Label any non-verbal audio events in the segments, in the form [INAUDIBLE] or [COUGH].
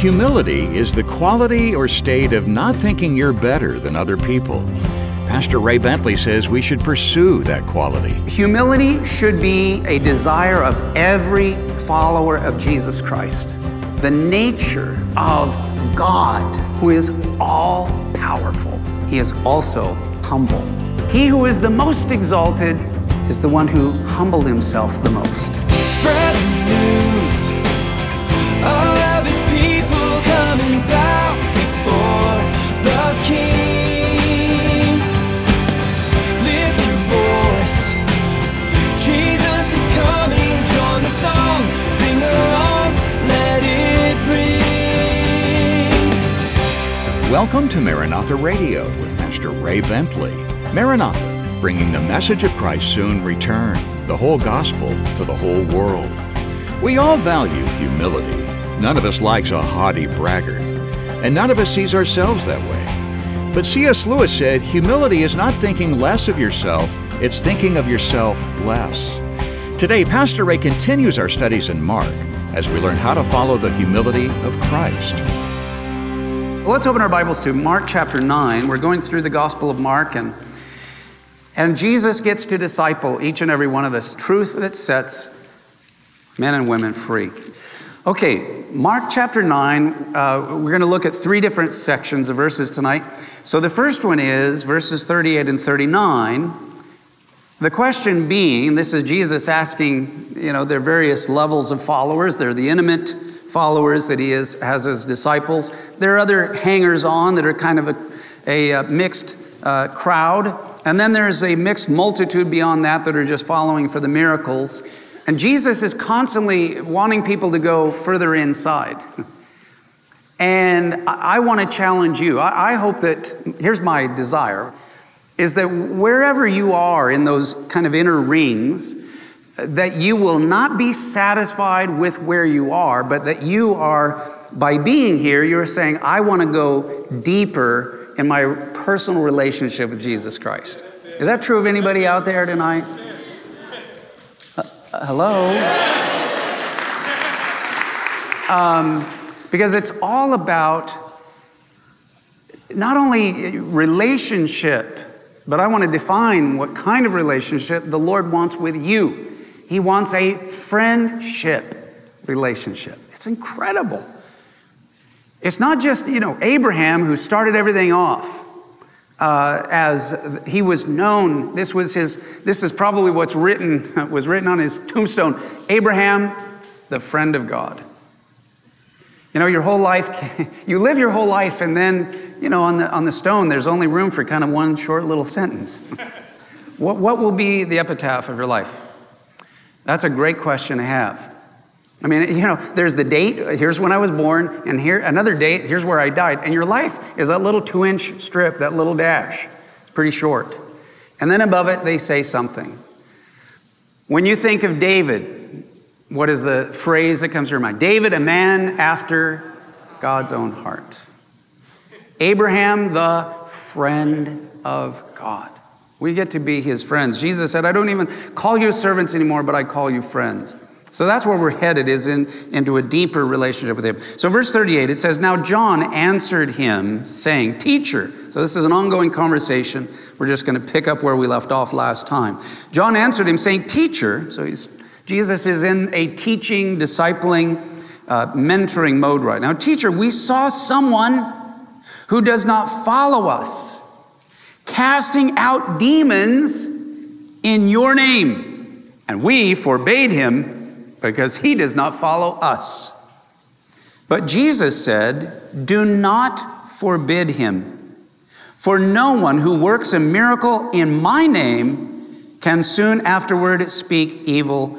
Humility is the quality or state of not thinking you're better than other people. Pastor Ray Bentley says we should pursue that quality. Humility should be a desire of every follower of Jesus Christ. The nature of God, who is all powerful, He is also humble. He who is the most exalted is the one who humbled himself the most. Spread Welcome to Maranatha Radio with Pastor Ray Bentley. Maranatha, bringing the message of Christ's soon return, the whole gospel to the whole world. We all value humility. None of us likes a haughty braggart, and none of us sees ourselves that way. But C.S. Lewis said humility is not thinking less of yourself, it's thinking of yourself less. Today, Pastor Ray continues our studies in Mark as we learn how to follow the humility of Christ. Well, let's open our Bibles to Mark chapter 9. We're going through the Gospel of Mark, and, and Jesus gets to disciple each and every one of us truth that sets men and women free. Okay, Mark chapter 9, uh, we're going to look at three different sections of verses tonight. So the first one is verses 38 and 39. The question being, this is Jesus asking, you know, their various levels of followers. They're the intimate followers that he is, has as disciples. There are other hangers on that are kind of a, a, uh, mixed uh, crowd. And then there's a mixed multitude beyond that that are just following for the miracles. And Jesus is constantly wanting people to go further inside. And I, want to challenge you. I, I hope that, here's my desire, is that wherever you are in those kind of inner rings, that you will not be satisfied with where you are, but that you are, by being here, you're saying, I want to go deeper in my personal relationship with Jesus Christ. Is that true of anybody out there tonight? Uh, hello? Um, because it's all about not only relationship, but I want to define what kind of relationship the Lord wants with you. He wants a friendship relationship. It's incredible. It's not just, you know, Abraham who started everything off. Uh, as he was known, this was his, this is probably what's written, [LAUGHS] was written on his tombstone. Abraham, the friend of God. You know, your whole life, [LAUGHS] you live your whole life, and then, you know, on the, on the stone, there's only room for kind of one short little sentence. [LAUGHS] what, what will be the epitaph of your life? That's a great question to have. I mean, you know, there's the date, here's when I was born, and here another date, here's where I died. And your life is that little two inch strip, that little dash. It's pretty short. And then above it, they say something. When you think of David, what is the phrase that comes to your mind? David, a man after God's own heart. Abraham, the friend of God. We get to be his friends. Jesus said, I don't even call you servants anymore, but I call you friends. So that's where we're headed, is in, into a deeper relationship with him. So, verse 38, it says, Now John answered him, saying, Teacher. So, this is an ongoing conversation. We're just going to pick up where we left off last time. John answered him, saying, Teacher. So, Jesus is in a teaching, discipling, uh, mentoring mode right now. Teacher, we saw someone who does not follow us casting out demons in your name. And we forbade him because he does not follow us. But Jesus said, Do not forbid him. For no one who works a miracle in my name can soon afterward speak evil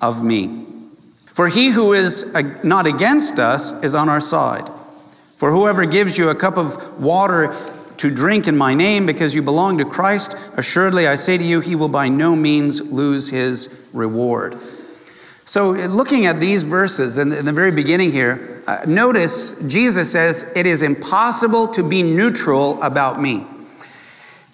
of me. For he who is not against us is on our side. For whoever gives you a cup of water to drink in my name because you belong to Christ, assuredly I say to you, he will by no means lose his reward. So, looking at these verses in the very beginning here, uh, notice Jesus says, It is impossible to be neutral about me.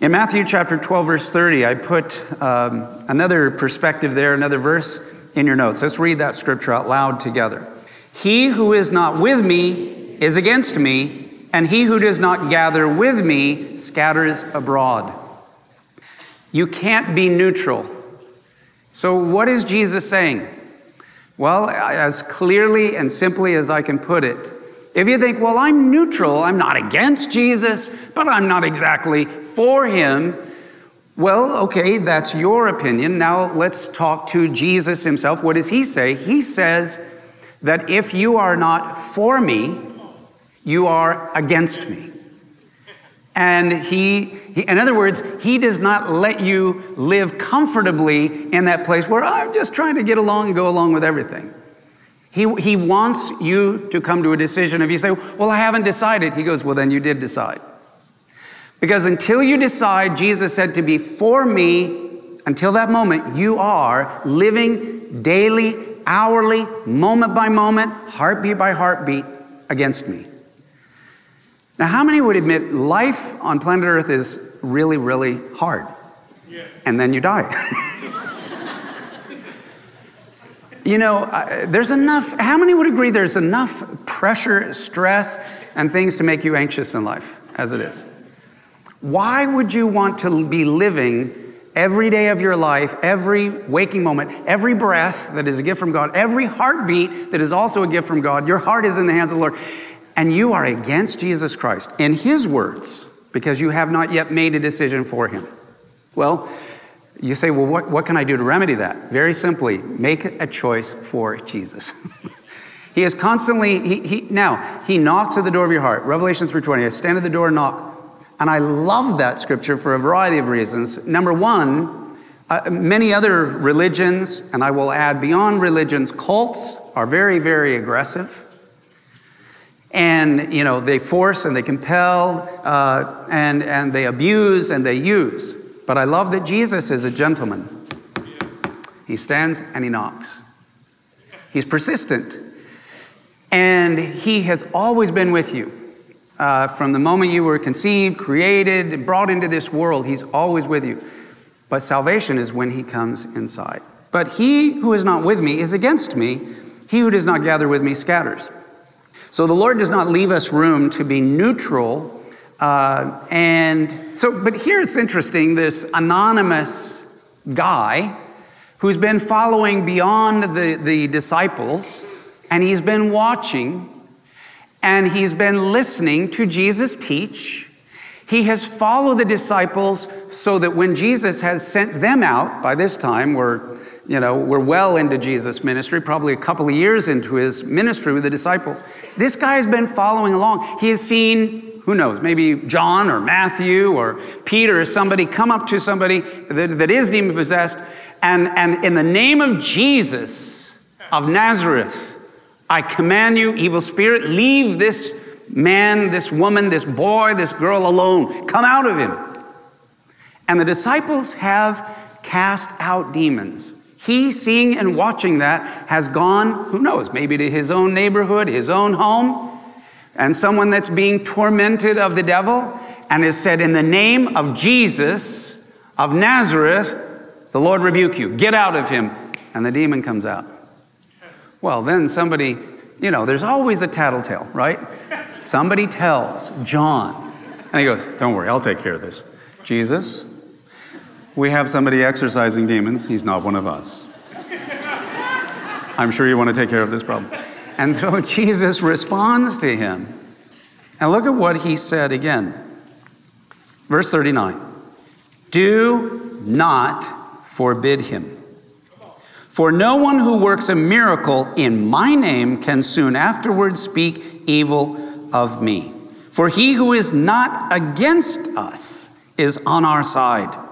In Matthew chapter 12, verse 30, I put um, another perspective there, another verse in your notes. Let's read that scripture out loud together. He who is not with me is against me, and he who does not gather with me scatters abroad. You can't be neutral. So, what is Jesus saying? Well, as clearly and simply as I can put it, if you think, well, I'm neutral, I'm not against Jesus, but I'm not exactly for him, well, okay, that's your opinion. Now let's talk to Jesus himself. What does he say? He says that if you are not for me, you are against me. And he, he, in other words, he does not let you live comfortably in that place where I'm just trying to get along and go along with everything. He, he wants you to come to a decision. If you say, Well, I haven't decided, he goes, Well, then you did decide. Because until you decide, Jesus said, to be for me, until that moment, you are living daily, hourly, moment by moment, heartbeat by heartbeat against me. Now, how many would admit life on planet Earth is really, really hard? Yes. And then you die. You know, uh, there's enough, how many would agree there's enough pressure, stress, and things to make you anxious in life as it is? Why would you want to be living every day of your life, every waking moment, every breath that is a gift from God, every heartbeat that is also a gift from God? Your heart is in the hands of the Lord. And you are against Jesus Christ in His words because you have not yet made a decision for Him. Well, you say, well, what, what can I do to remedy that? Very simply, make a choice for Jesus. [LAUGHS] he is constantly, he, he, now, he knocks at the door of your heart. Revelation 3.20, I stand at the door and knock. And I love that scripture for a variety of reasons. Number one, uh, many other religions, and I will add beyond religions, cults are very, very aggressive. And, you know, they force and they compel uh, and, and they abuse and they use. But I love that Jesus is a gentleman. He stands and he knocks. He's persistent. And he has always been with you. Uh, from the moment you were conceived, created, and brought into this world, he's always with you. But salvation is when he comes inside. But he who is not with me is against me. He who does not gather with me scatters. So the Lord does not leave us room to be neutral uh, and so, but here it's interesting this anonymous guy who's been following beyond the, the disciples, and he's been watching, and he's been listening to Jesus teach. He has followed the disciples so that when Jesus has sent them out, by this time we're, you know, we're well into Jesus' ministry, probably a couple of years into his ministry with the disciples. This guy has been following along. He has seen who knows, maybe John or Matthew or Peter or somebody come up to somebody that, that is demon possessed, and, and in the name of Jesus of Nazareth, I command you, evil spirit, leave this man, this woman, this boy, this girl alone. Come out of him. And the disciples have cast out demons. He, seeing and watching that, has gone, who knows, maybe to his own neighborhood, his own home and someone that's being tormented of the devil and has said, In the name of Jesus of Nazareth, the Lord rebuke you. Get out of him. And the demon comes out. Well, then somebody, you know, there's always a tattletale, right? Somebody tells John, and he goes, Don't worry, I'll take care of this. Jesus, we have somebody exorcising demons. He's not one of us. I'm sure you want to take care of this problem. And so [LAUGHS] Jesus responds to him. And look at what he said again. Verse 39 Do not forbid him. For no one who works a miracle in my name can soon afterwards speak evil of me. For he who is not against us is on our side.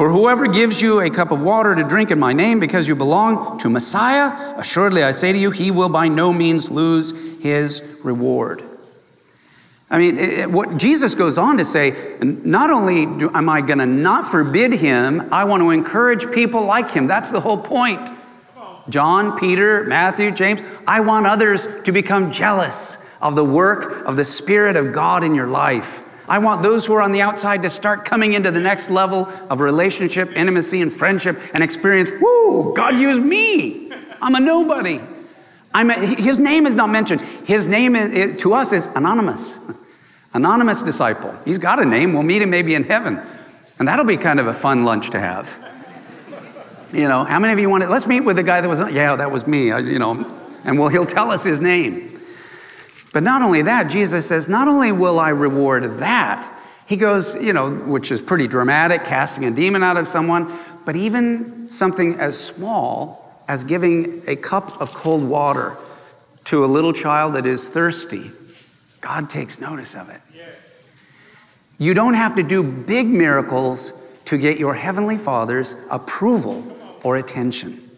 For whoever gives you a cup of water to drink in my name because you belong to Messiah, assuredly I say to you, he will by no means lose his reward. I mean, what Jesus goes on to say, not only do, am I going to not forbid him, I want to encourage people like him. That's the whole point. John, Peter, Matthew, James, I want others to become jealous of the work of the Spirit of God in your life. I want those who are on the outside to start coming into the next level of relationship, intimacy, and friendship and experience, whoo, God used me. I'm a nobody. I'm a, his name is not mentioned. His name is, to us is anonymous. Anonymous disciple. He's got a name. We'll meet him maybe in heaven. And that'll be kind of a fun lunch to have. You know, how many of you want to? Let's meet with the guy that was, yeah, that was me, I, you know, and well, he'll tell us his name. But not only that, Jesus says, not only will I reward that, he goes, you know, which is pretty dramatic, casting a demon out of someone, but even something as small as giving a cup of cold water to a little child that is thirsty, God takes notice of it. You don't have to do big miracles to get your Heavenly Father's approval or attention.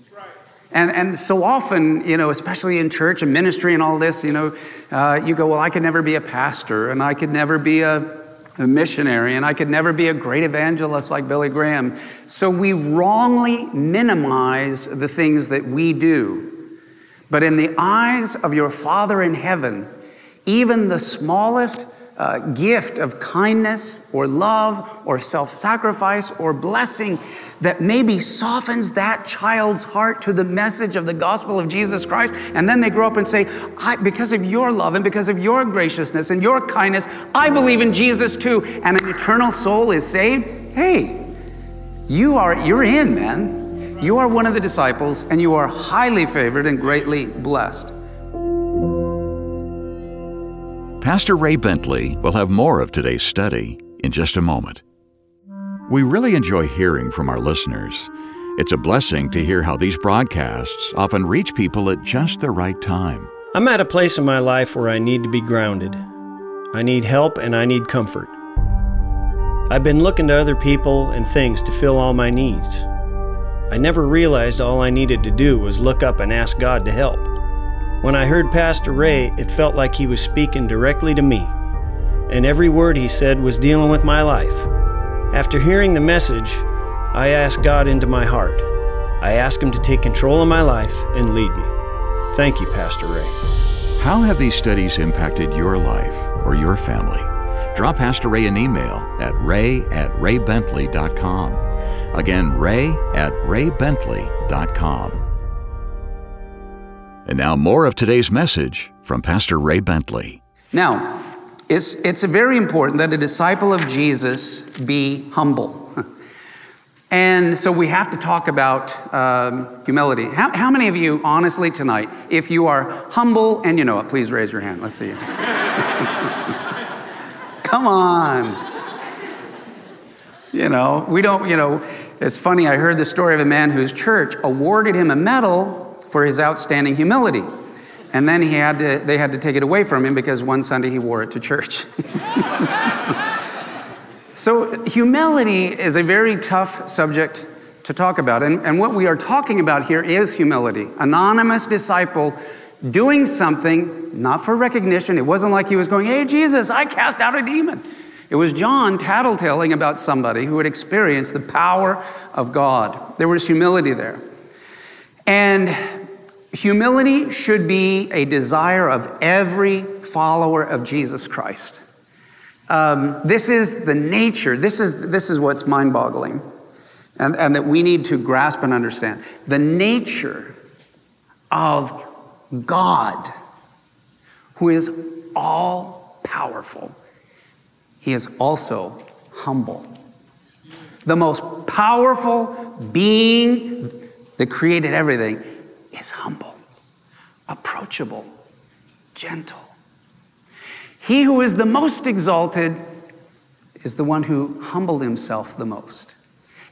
And, and so often, you know, especially in church and ministry and all this, you know, uh, you go, well, I could never be a pastor and I could never be a, a missionary and I could never be a great evangelist like Billy Graham. So we wrongly minimize the things that we do. But in the eyes of your Father in heaven, even the smallest uh, gift of kindness or love or self sacrifice or blessing that maybe softens that child's heart to the message of the gospel of Jesus Christ. And then they grow up and say, Because of your love and because of your graciousness and your kindness, I believe in Jesus too. And an eternal soul is saved. Hey, you are, you're in, man. You are one of the disciples and you are highly favored and greatly blessed. Pastor Ray Bentley will have more of today's study in just a moment. We really enjoy hearing from our listeners. It's a blessing to hear how these broadcasts often reach people at just the right time. I'm at a place in my life where I need to be grounded. I need help and I need comfort. I've been looking to other people and things to fill all my needs. I never realized all I needed to do was look up and ask God to help. When I heard Pastor Ray, it felt like he was speaking directly to me, and every word he said was dealing with my life. After hearing the message, I asked God into my heart. I asked Him to take control of my life and lead me. Thank you, Pastor Ray. How have these studies impacted your life or your family? Drop Pastor Ray an email at ray at raybentley.com. Again, ray at raybentley.com. And now, more of today's message from Pastor Ray Bentley. Now, it's, it's very important that a disciple of Jesus be humble. And so we have to talk about um, humility. How, how, many of you, honestly, tonight, if you are humble and you know it, please raise your hand. Let's see you. [LAUGHS] Come on. You know, we don't, you know, it's funny. I heard the story of a man whose church awarded him a medal for his outstanding humility. And then he had to, they had to take it away from him because one Sunday he wore it to church. [LAUGHS] so, humility is a very tough subject to talk about. And, and what we are talking about here is humility. Anonymous disciple doing something not for recognition. It wasn't like he was going, Hey, Jesus, I cast out a demon. It was John tattletelling about somebody who had experienced the power of God. There was humility there. And Humility should be a desire of every follower of Jesus Christ. Um, this is the nature, this is, this is what's mind boggling, and, and that we need to grasp and understand. The nature of God, who is all powerful, he is also humble. The most powerful being that created everything is humble, approachable, gentle. He who is the most exalted is the one who humbled himself the most.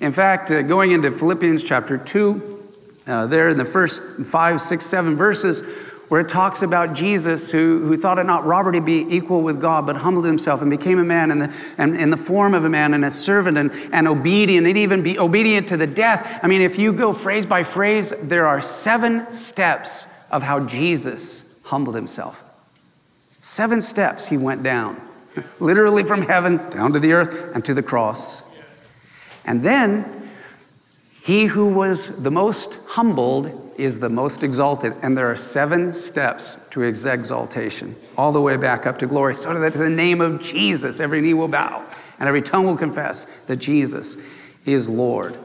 In fact, uh, going into Philippians chapter 2, uh, there in the first five, six, seven verses, where it talks about Jesus who, who thought it not robbery to be equal with God, but humbled himself and became a man in the, and, in the form of a man and a servant and, and obedient, and even be obedient to the death. I mean, if you go phrase by phrase, there are seven steps of how Jesus humbled himself. Seven steps he went down, [LAUGHS] literally from heaven down to the earth and to the cross. And then he who was the most humbled is the most exalted. And there are seven steps to exaltation, all the way back up to glory, so that to the name of Jesus, every knee will bow and every tongue will confess that Jesus is Lord.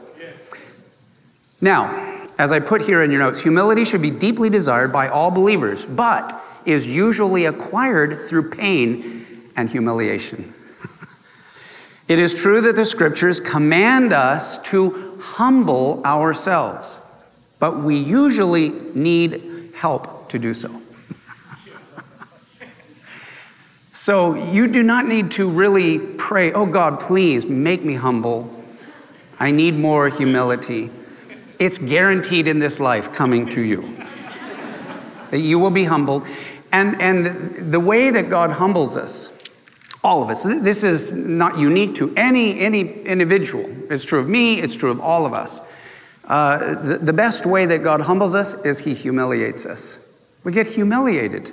Now, as I put here in your notes, humility should be deeply desired by all believers, but is usually acquired through pain and humiliation. [LAUGHS] it is true that the scriptures command us to humble ourselves, but we usually need help to do so. [LAUGHS] so you do not need to really pray, oh God, please make me humble. I need more humility. It's guaranteed in this life coming to you. that you will be humbled. And, and the way that God humbles us, all of us, this is not unique to any, any individual. It's true of me, it's true of all of us. Uh, the, the best way that God humbles us is He humiliates us. We get humiliated.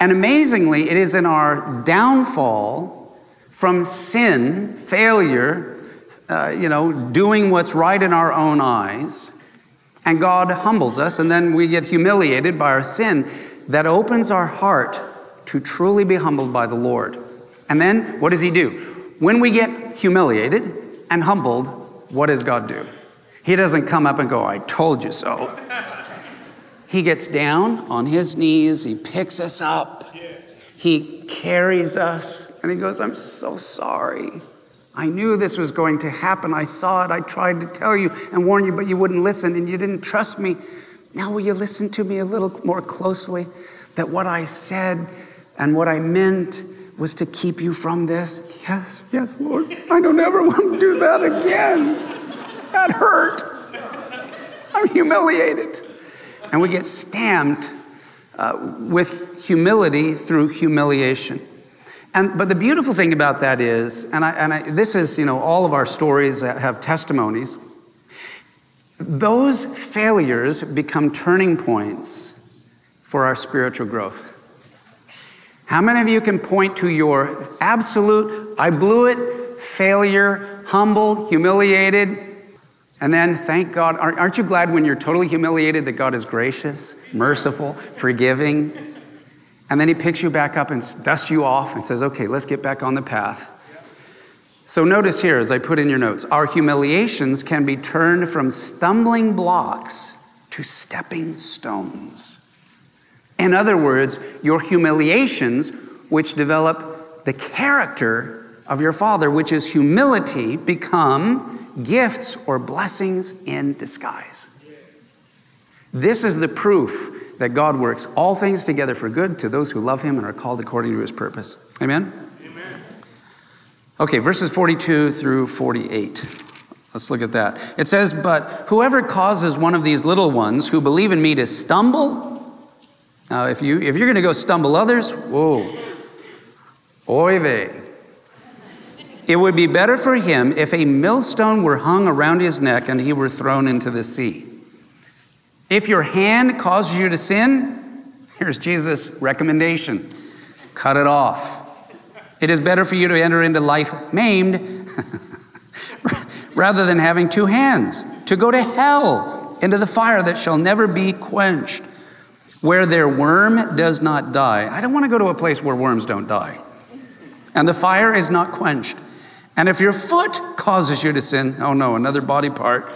And amazingly, it is in our downfall from sin, failure, uh, you know, doing what's right in our own eyes, and God humbles us, and then we get humiliated by our sin that opens our heart to truly be humbled by the Lord. And then what does He do? When we get humiliated and humbled, what does God do? He doesn't come up and go, I told you so. He gets down on his knees, he picks us up, he carries us, and he goes, I'm so sorry. I knew this was going to happen. I saw it. I tried to tell you and warn you, but you wouldn't listen and you didn't trust me. Now, will you listen to me a little more closely? That what I said and what I meant was to keep you from this? Yes, yes, Lord. I don't ever want to do that again. That hurt. I'm humiliated. And we get stamped uh, with humility through humiliation. And, but the beautiful thing about that is, and, I, and I, this is, you know, all of our stories have testimonies. Those failures become turning points for our spiritual growth. How many of you can point to your absolute, I blew it, failure, humbled, humiliated, and then thank God? Aren't you glad when you're totally humiliated that God is gracious, merciful, forgiving? And then he picks you back up and dusts you off and says, okay, let's get back on the path. So notice here, as I put in your notes, our humiliations can be turned from stumbling blocks to stepping stones. In other words, your humiliations, which develop the character of your Father, which is humility, become gifts or blessings in disguise. This is the proof that God works all things together for good to those who love him and are called according to his purpose. Amen? Amen. Okay, verses 42 through 48. Let's look at that. It says, But whoever causes one of these little ones who believe in me to stumble, now if, you, if you're going to go stumble others, whoa, oy vey. It would be better for him if a millstone were hung around his neck and he were thrown into the sea. If your hand causes you to sin, here's Jesus' recommendation cut it off. It is better for you to enter into life maimed [LAUGHS] rather than having two hands, to go to hell, into the fire that shall never be quenched, where their worm does not die. I don't want to go to a place where worms don't die, and the fire is not quenched. And if your foot causes you to sin, oh no, another body part,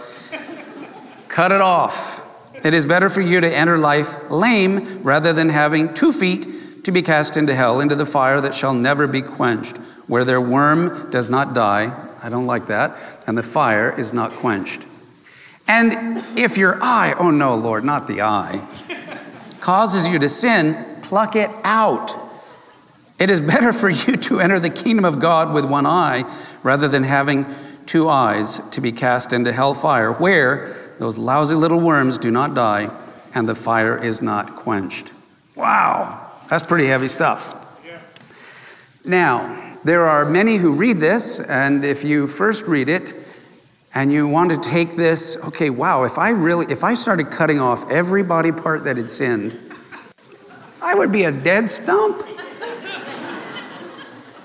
cut it off. It is better for you to enter life lame rather than having two feet to be cast into hell, into the fire that shall never be quenched, where their worm does not die. I don't like that. And the fire is not quenched. And if your eye, oh no, Lord, not the eye, causes you to sin, pluck it out. It is better for you to enter the kingdom of God with one eye rather than having two eyes to be cast into hellfire, where those lousy little worms do not die, and the fire is not quenched. Wow, that's pretty heavy stuff. Now, there are many who read this, and if you first read it and you want to take this, okay, wow, if I really, if I started cutting off every body part that had sinned, I would be a dead stump.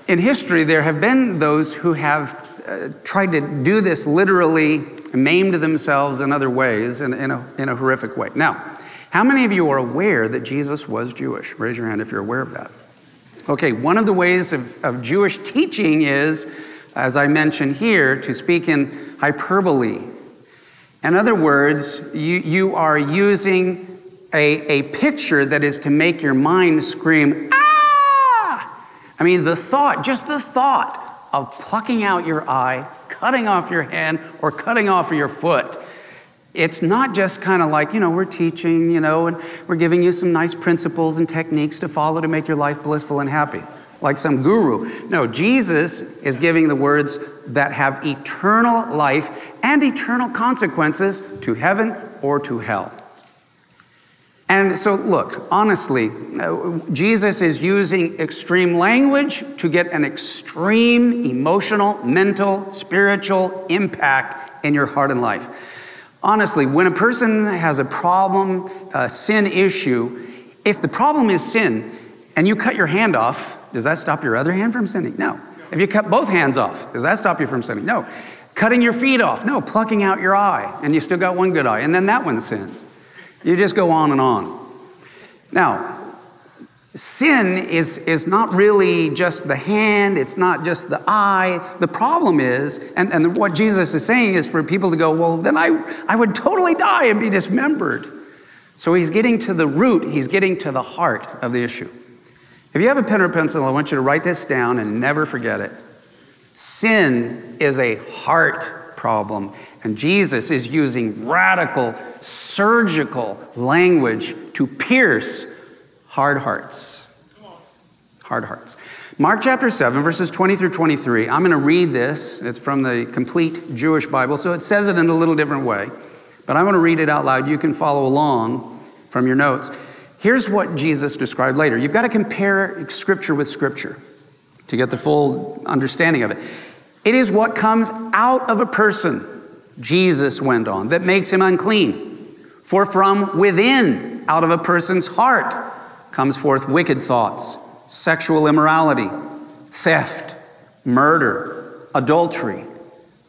In history, there have been those who have uh, tried to do this literally maimed themselves in other ways in, in, a, in a horrific way. Now, how many of you are aware that Jesus was Jewish? Raise your hand if you're aware of that. Okay, one of the ways of, of Jewish teaching is, as I mentioned here, to speak in hyperbole. In other words, you, you are using a, a picture that is to make your mind scream, ah! I mean, the thought, just the thought of plucking out your eye, cutting off your hand, or cutting off your foot. It's not just kind of like, you know, we're teaching, you know, and we're giving you some nice principles and techniques to follow to make your life blissful and happy, like some guru. No, Jesus is giving the words that have eternal life and eternal consequences to heaven or to hell. And so, look, honestly, uh, Jesus is using extreme language to get an extreme emotional, mental, spiritual impact in your heart and life. Honestly, when a person has a problem, a sin issue, if the problem is sin and you cut your hand off, does that stop your other hand from sinning? No. If you cut both hands off, does that stop you from sinning? No. Cutting your feet off, no. Plucking out your eye, and you still got one good eye, and then that one sins. You just go on and on. Now, sin is, is not really just the hand, it's not just the eye. The problem is, and, and what Jesus is saying is for people to go, well, then I, I would totally die and be dismembered. So he's getting to the root, he's getting to the heart of the issue. If you have a pen or pencil, I want you to write this down and never forget it. Sin is a heart problem, and Jesus is using radical, surgical language to pierce hard hearts. Hard hearts. Mark chapter 7, verses 20 through 23. I'm going to read this. It's from the complete Jewish Bible, so it says it in a little different way. But I'm going to read it out loud. You can follow along from your notes. Here's what Jesus described later. You've got to compare scripture with scripture to get the full understanding of it. It is what comes out of a person, Jesus went on, that makes him unclean. For from within, out of a person's heart, comes forth wicked thoughts, sexual immorality, theft, murder, adultery,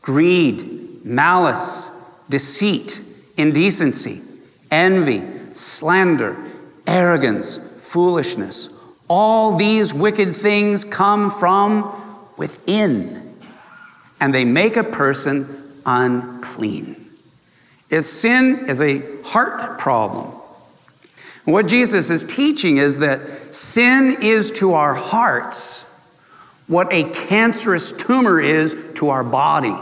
greed, malice, deceit, indecency, envy, slander arrogance, foolishness. All these wicked things come from within, and they make a person unclean. If sin is a heart problem. What Jesus is teaching is that sin is to our hearts what a cancerous tumor is to our body.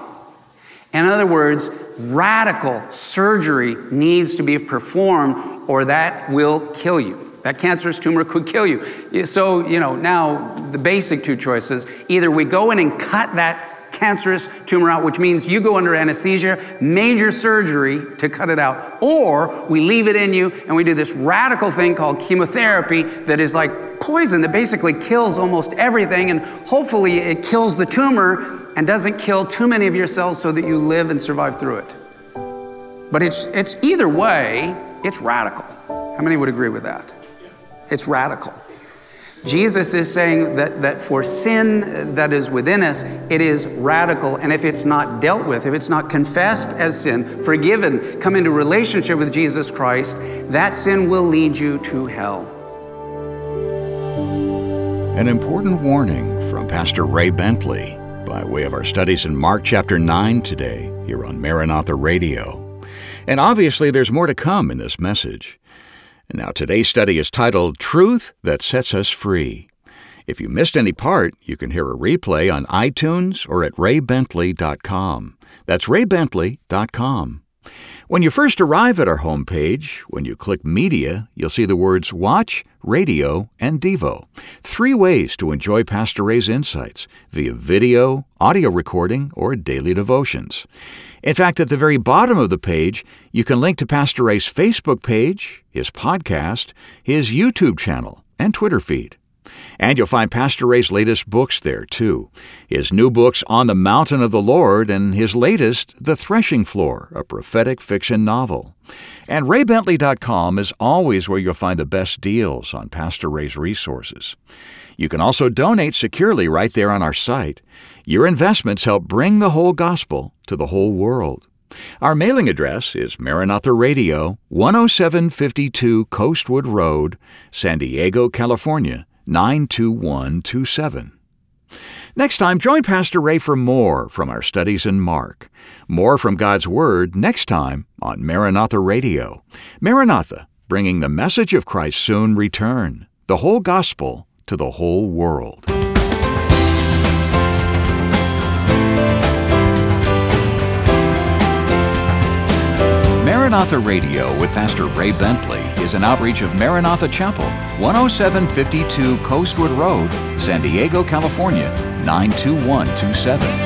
In other words, radical surgery needs to be performed or that will kill you. That cancerous tumor could kill you. So, you know, now the basic two choices either we go in and cut that cancerous tumor out, which means you go under anesthesia, major surgery to cut it out, or we leave it in you and we do this radical thing called chemotherapy that is like poison that basically kills almost everything, and hopefully it kills the tumor and doesn't kill too many of your cells so that you live and survive through it. But it's, it's either way, it's radical. How many would agree with that? It's radical. Jesus is saying that, that for sin that is within us, it is radical. And if it's not dealt with, if it's not confessed as sin, forgiven, come into relationship with Jesus Christ, that sin will lead you to hell. An important warning from Pastor Ray Bentley by way of our studies in Mark chapter 9 today here on Maranatha Radio. And obviously, there's more to come in this message. Now, today's study is titled Truth That Sets Us Free. If you missed any part, you can hear a replay on iTunes or at raybentley.com. That's raybentley.com. When you first arrive at our homepage, when you click Media, you'll see the words Watch, Radio, and Devo. Three ways to enjoy Pastor Ray's insights via video, audio recording, or daily devotions. In fact, at the very bottom of the page, you can link to Pastor Ray's Facebook page, his podcast, his YouTube channel, and Twitter feed. And you'll find Pastor Ray's latest books there, too. His new books, On the Mountain of the Lord, and his latest, The Threshing Floor, a prophetic fiction novel. And RayBentley.com is always where you'll find the best deals on Pastor Ray's resources. You can also donate securely right there on our site. Your investments help bring the whole gospel to the whole world. Our mailing address is Maranatha Radio, 10752 Coastwood Road, San Diego, California, 92127. Next time, join Pastor Ray for more from our studies in Mark. More from God's Word next time on Maranatha Radio. Maranatha, bringing the message of Christ's soon return, the whole gospel to the whole world. Maranatha Radio with Pastor Ray Bentley is an outreach of Maranatha Chapel, 10752 Coastwood Road, San Diego, California, 92127.